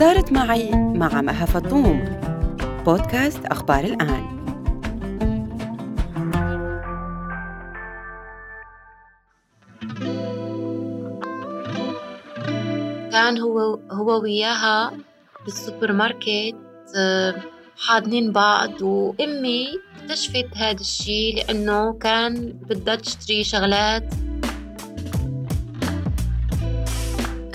صارت معي مع مها فطوم بودكاست أخبار الآن. كان هو هو وياها بالسوبر ماركت آه، حاضنين بعض وأمي اكتشفت هذا الشيء لأنه كان بدها تشتري شغلات.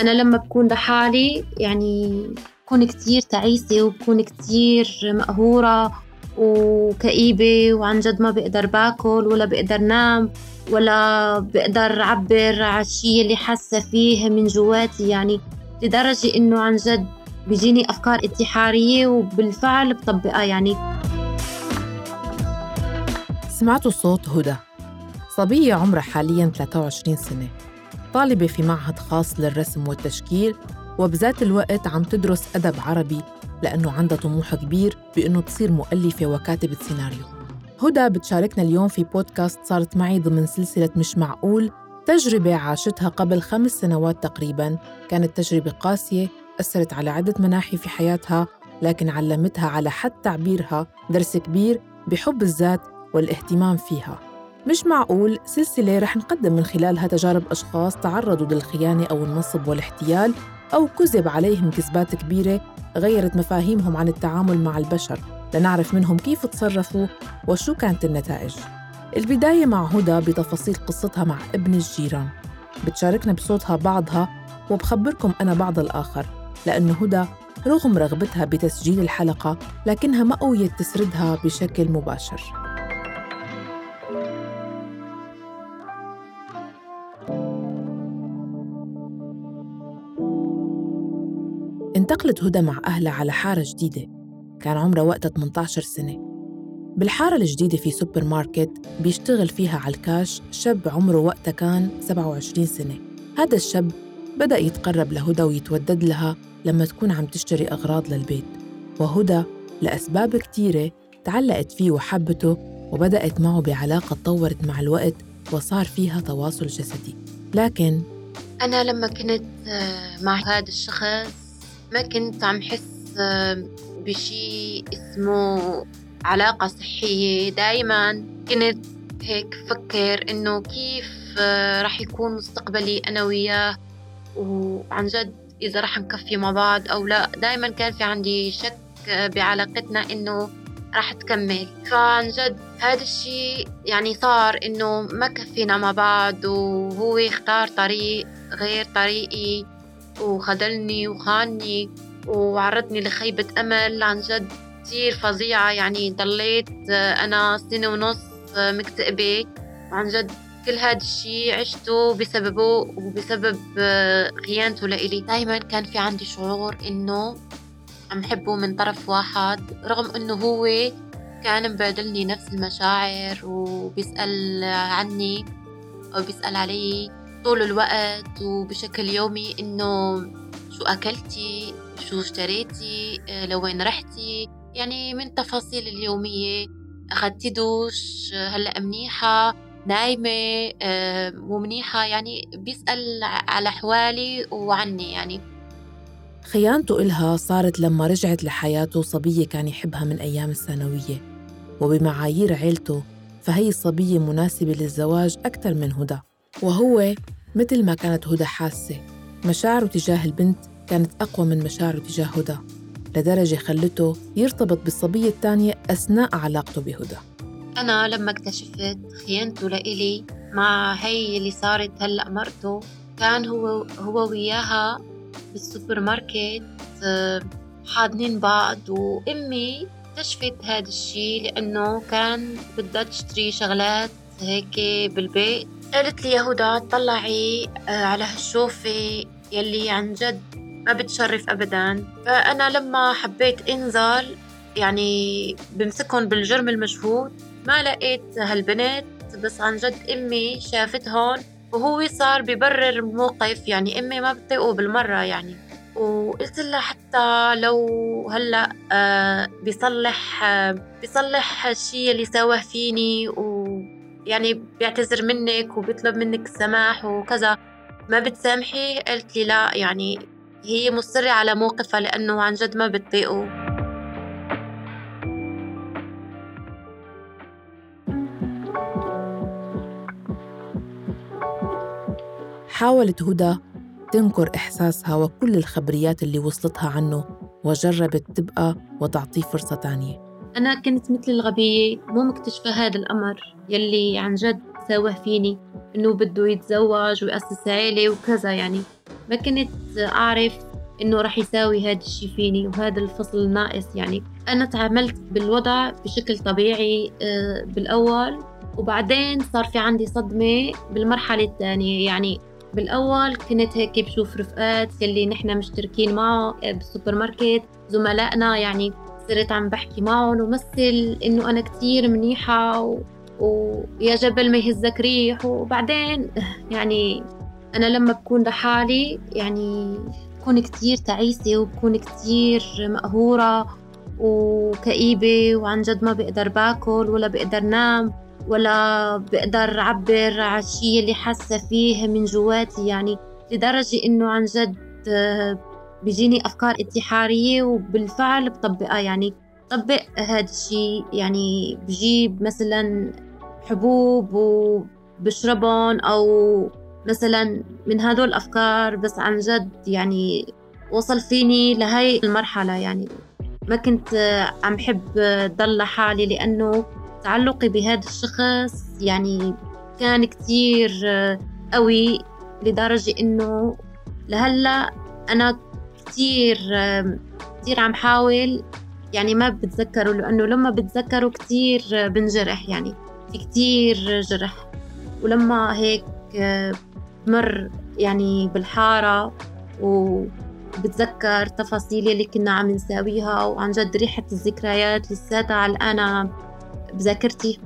أنا لما بكون لحالي يعني بكون كتير تعيسة وبكون كتير مقهورة وكئيبة وعن جد ما بقدر باكل ولا بقدر نام ولا بقدر أعبر على الشيء اللي حاسة فيه من جواتي. يعني لدرجة إنه عن جد بيجيني أفكار انتحارية وبالفعل بطبقها. يعني سمعتوا صوت هدى صبية عمرها حالياً 23 سنة. طالبة في معهد خاص للرسم والتشكيل وبذات الوقت عم تدرس أدب عربي لأنه عندها طموح كبير بأنه تصير مؤلفة وكاتبة سيناريو. هدى بتشاركنا اليوم في بودكاست صارت معي ضمن سلسلة مش معقول تجربة عاشتها قبل خمس سنوات تقريباً. كانت تجربة قاسية أثرت على عدة مناحي في حياتها لكن علمتها على حد تعبيرها درس كبير بحب الذات والاهتمام فيها. مش معقول سلسلة رح نقدم من خلالها تجارب أشخاص تعرضوا للخيانة أو النصب والاحتيال أو كذب عليهم كذبات كبيرة غيرت مفاهيمهم عن التعامل مع البشر. لنعرف منهم كيف تصرفوا وشو كانت النتائج. البداية مع هدى بتفاصيل قصتها مع ابن الجيران. بتشاركنا بصوتها بعضها وبخبركم أنا بعض الآخر لأنه هدى رغم رغبتها بتسجيل الحلقة لكنها ما قويت تسردها بشكل مباشر. انتقلت هدى مع أهلها على حارة جديدة. كان عمرها وقتها 18 سنة. بالحارة الجديدة في سوبر ماركت بيشتغل فيها على الكاش شاب عمره وقتها كان 27 سنة. هذا الشاب بدأ يتقرب لهدى ويتودد لها لما تكون عم تشتري أغراض للبيت. وهدى لأسباب كتيرة تعلقت فيه وحبته وبدأت معه بعلاقة تطورت مع الوقت وصار فيها تواصل جسدي. لكن أنا لما كنت آه، مع هذا الشخص ما كنت عم حس آه، بشي اسمه علاقة صحية. دايما كنت هيك فكر إنه كيف آه، رح يكون مستقبلي أنا وياه وعن جد إذا رح نكفي مع بعض أو لا. دايما كان في عندي شك بعلاقتنا إنه رح تكمل. فعن جد هذا الشيء يعني صار إنه ما كفينا مع بعض وهو اختار طريق غير طريقي. وخذلني وخانني وعرضني لخيبة أمل عن جد. كتير فظيعة يعني. ضليت أنا سنة ونص مكتئبة. عن جد كل هذا الشيء عشته بسببه وبسبب خيانته لإلي. دايما كان في عندي شعور إنه عم حبه من طرف واحد رغم إنه هو كان مبادلني نفس المشاعر وبيسأل عني أو بيسأل علي طول الوقت وبشكل يومي إنه شو أكلتي شو اشتريتي لوين رحتي. يعني من تفاصيل اليومية. أخذتي دوش هلأ منيحة نايمة مو منيحة. يعني بيسأل على أحوالي وعني يعني. خيانته إلها صارت لما رجعت لحياته صبية كان يحبها من أيام الثانوية وبمعايير عيلته فهي الصبية مناسبة للزواج أكثر من هدى. وهو مثل ما كانت هدى حاسة. مشاعره تجاه البنت كانت أقوى من مشاعره تجاه هدى لدرجة خلته يرتبط بالصبية الثانية أثناء علاقته بهدى. أنا لما اكتشفت خيانته لإلي مع هي اللي صارت هلأ مرته كان هو هو وياها بالسوبر ماركت آه، حاضنين بعض وأمي اكتشفت هذا الشي لأنه كان بدها تشتري شغلات هيك بالبيت. قالت لي يا هدى طلعي آه، على هالشوفة يلي عن جد ما بتشرف أبدا. فأنا لما حبيت انزل يعني بمسكهم بالجرم المشهود ما لقيت هالبنت بس عن جد أمي شافتهم وهو صار ببرر الموقف يعني أمي ما بتطيقه بالمرة يعني. وقلت لها حتى لو هلأ آه بيصلح آه بيصلح الشيء اللي سواه فيني ويعني بيعتذر منك وبيطلب منك السماح وكذا. ما بتسامحي؟ قلت لي لا يعني هي مصرة على موقفها لأنه عن جد ما بتطيقه حاولت هدى تنكر إحساسها وكل الخبريات اللي وصلتها عنه وجربت تبقى وتعطيه فرصة تانية. أنا كنت مثل الغبية مو مكتشفة هذا الأمر يلي عن جد سواه فيني إنه بده يتزوج ويأسس عيلة وكذا يعني. ما كنت أعرف إنه رح يساوي هذا الشي فيني وهذا الفصل الناقص يعني. أنا تعاملت بالوضع بشكل طبيعي آه، بالأول وبعدين صار في عندي صدمة بالمرحلة الثانية يعني. بالأول كنت هيك بشوف رفقات يلي نحن مشتركين معه بالسوبر ماركت زملائنا يعني. صرت عم بحكي معهم ومثل إنه أنا كتير منيحة و... ويا جبل ما يهزك ريح. وبعدين يعني أنا لما بكون لحالي يعني بكون كتير تعيسة وبكون كتير مقهورة وكئيبة وعن جد ما بقدر باكل ولا بقدر نام ولا بقدر أعبر على الشيء اللي حاسة فيه من جواتي. يعني لدرجة إنه عن جد بيجيني أفكار انتحارية وبالفعل بطبقها. يعني طبق هذا الشيء يعني بجيب مثلا حبوب وبشربهم أو مثلا من هدول الأفكار بس عن جد يعني وصل فيني لهي المرحلة. يعني ما كنت عم حب ضل حالي لأنه تعلقي بهذا الشخص يعني كان كتير قوي لدرجة إنه لهلأ أنا كتير كتير عم حاول. يعني ما بتذكره لأنه لما بتذكره كتير آه، بنجرح. يعني في كتير جرح. ولما هيك آه، مر يعني بالحارة وبتذكر تفاصيل اللي كنا عم نساويها وعن جد ريحة الذكريات لساتها علقانة بذاكرتي.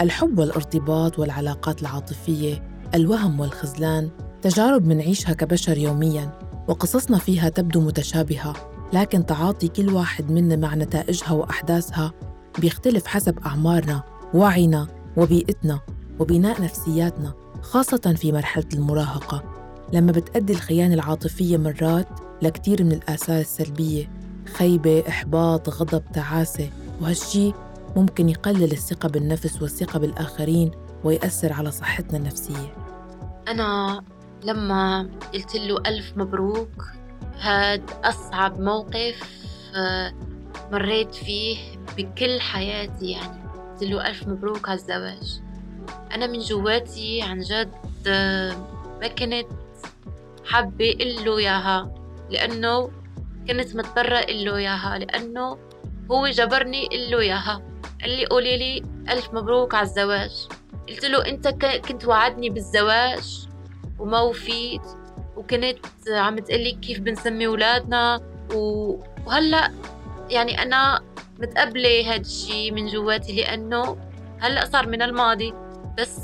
الحب والارتباط والعلاقات العاطفية الوهم والخذلان تجارب منعيشها كبشر يومياً. وقصصنا فيها تبدو متشابهة لكن تعاطي كل واحد منا مع نتائجها وأحداثها بيختلف حسب أعمارنا وعينا وبيئتنا وبناء نفسياتنا خاصة في مرحلة المراهقة. لما بتأدي الخيانة العاطفية مرات لكتير من الآثار السلبية خيبة، إحباط، غضب، تعاسة وهالشي ممكن يقلل الثقة بالنفس والثقة بالآخرين ويأثر على صحتنا النفسية. أنا لما قلت له ألف مبروك هاد أصعب موقف آه، مريت فيه بكل حياتي يعني. قلت له ألف مبروك على الزواج أنا من جواتي عن جد آه، ما كنت حابة له إياها لأنه كنت مضطرة له إياها لأنه هو جبرني له إياها. قال لي قولي لي ألف مبروك على الزواج. قلت له أنت كنت وعدني بالزواج. وما وفيت وكنت عم تقلي كيف بنسمي ولادنا وهلأ يعني أنا متقبلة هاد الشي من جواتي لأنه هلأ صار من الماضي. بس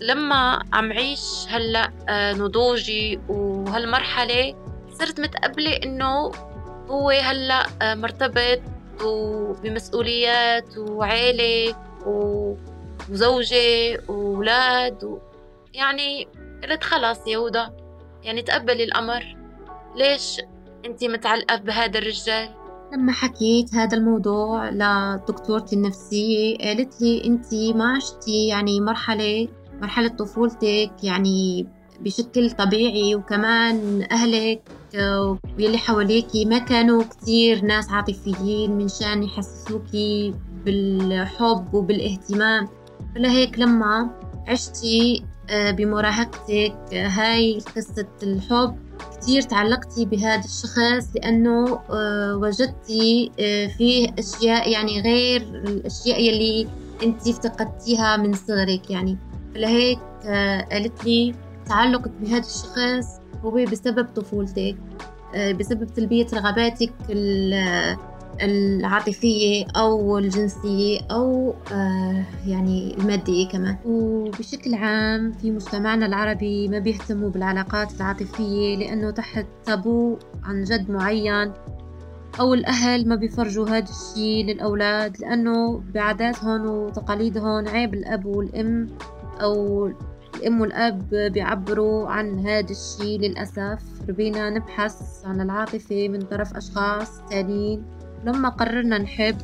لما عم عيش هلأ آه، نضوجي وهالمرحلة صرت متقبلة إنه هو هلأ آه، مرتبط وبمسؤوليات وعيلة وزوجة وولاد و... يعني قلت خلاص هدى يعني تقبلي الأمر. ليش أنت متعلقة بهذا الرجال؟ لما حكيت هذا الموضوع لدكتورتي النفسية قالت لي أنت ما عشتي يعني مرحلة مرحلة طفولتك يعني بشكل طبيعي وكمان أهلك واللي حواليكي ما كانوا كتير ناس عاطفيين من شان يحسسوكي بالحب وبالاهتمام. فلهيك لما عشتي آه، بمراهقتك. آه، هاي قصة الحب. كتير تعلقتي بهذا الشخص لأنه آه، وجدتي فيه أشياء يعني غير الأشياء يلي أنت افتقدتيها من صغرك يعني. فلهيك قالت لي تعلقك بهذا الشخص هو بسبب طفولتك آه، بسبب تلبية رغباتك العاطفية أو الجنسية أو آه، يعني المادية كمان. وبشكل عام في مجتمعنا العربي ما بيهتموا بالعلاقات العاطفية لأنه تحت تابو عن جد معين أو الأهل ما بيفرجوا هذا الشيء للأولاد لأنه بعاداتهم وتقاليدهم عيب الأب والأم أو الأم والأب بيعبروا عن هذا الشيء للأسف. ربينا نبحث عن العاطفة من طرف أشخاص تانيين. لما قررنا نحب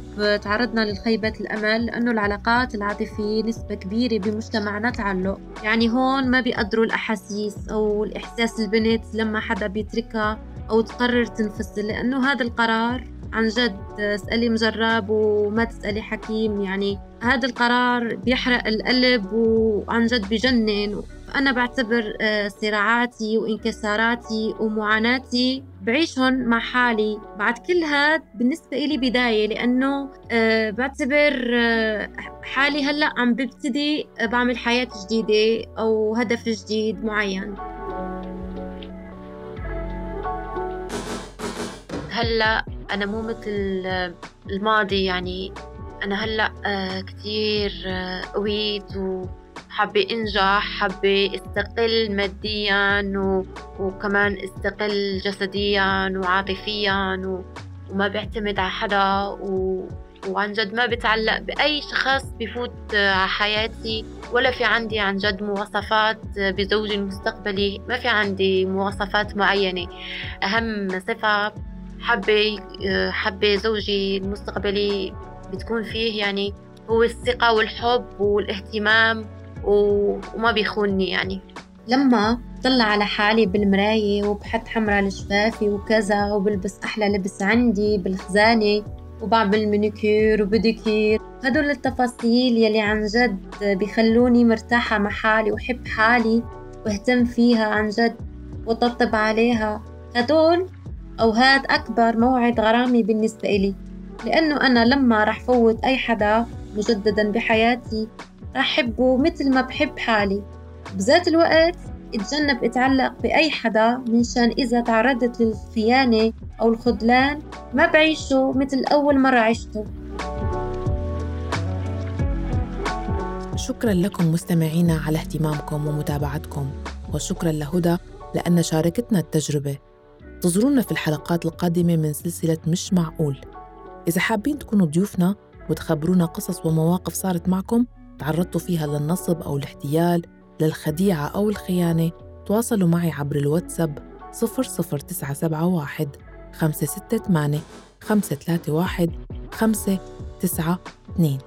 تعرضنا لخيبة الأمل لأنه العلاقات العاطفية نسبة كبيرة بمجتمعنا تعلق. يعني هون ما بيقدروا الأحاسيس أو الإحساس البنت لما حدا بيتركها أو تقرر تنفصل لأنه هذا القرار عن جد اسألي مجرب وما تسألي حكيم. يعني هذا القرار بيحرق القلب وعن جد بجنن. أنا بعتبر آه، صراعاتي وانكساراتي ومعاناتي بعيشهم مع حالي. بعد كل هاد بالنسبة إلي بداية لأنه آه، بعتبر آه، حالي هلأ عم ببتدي بعمل حياة جديدة أو هدف جديد معين. هلأ أنا مو مثل الماضي يعني أنا هلأ كتير قويت و حابة انجح حابة استقل ماديا و... وكمان استقل جسديا وعاطفيا و... وما بعتمد على حدا و... وعن جد ما بتعلق بأي شخص بفوت على حياتي. ولا في عندي عن جد مواصفات بزوجي المستقبلي ما في عندي مواصفات معينة. أهم صفة حبة حبة زوجي المستقبلي بتكون فيه يعني هو الثقة والحب والاهتمام وما بيخونني يعني. لما طلع على حالي بالمراية وبحط حمرة لشفافي وكذا وبلبس أحلى لبس عندي بالخزانة وبعمل مانيكير وبديكير هدول التفاصيل يلي عن جد بيخلوني مرتاحة مع حالي وحب حالي واهتم فيها عن جد وطبطب عليها. هدول أو هاد أكبر موعد غرامي بالنسبة إلي لأنه أنا لما رح فوت أي حدا مجددا بحياتي رح حبه مثل ما بحب حالي. بذات الوقت اتجنب اتعلق بأي حدا منشان إذا تعرضت للخيانة أو الخذلان ما بعيشه مثل أول مرة عشته. شكرا لكم مستمعينا على اهتمامكم ومتابعتكم وشكرا لهدى لأن شاركتنا التجربة. انتظرونا في الحلقات القادمة من سلسلة مش معقول. إذا حابين تكونوا ضيوفنا وتخبرونا قصص ومواقف صارت معكم تعرضتوا فيها للنصب أو الاحتيال للخديعة أو الخيانة تواصلوا معي عبر الواتساب 00971 568 531 592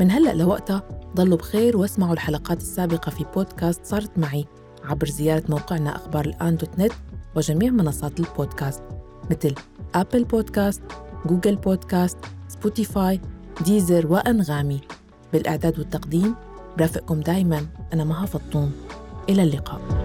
من هلأ لوقتها ضلوا بخير واسمعوا الحلقات السابقة في بودكاست صارت معي عبر زيارة موقعنا أخبار الآن dot net وجميع منصات البودكاست مثل أبل بودكاست، جوجل بودكاست، سبوتيفاي، ديزر وأنغامي. بالإعداد والتقديم برافقكم دايما أنا مها فطوم. إلى اللقاء.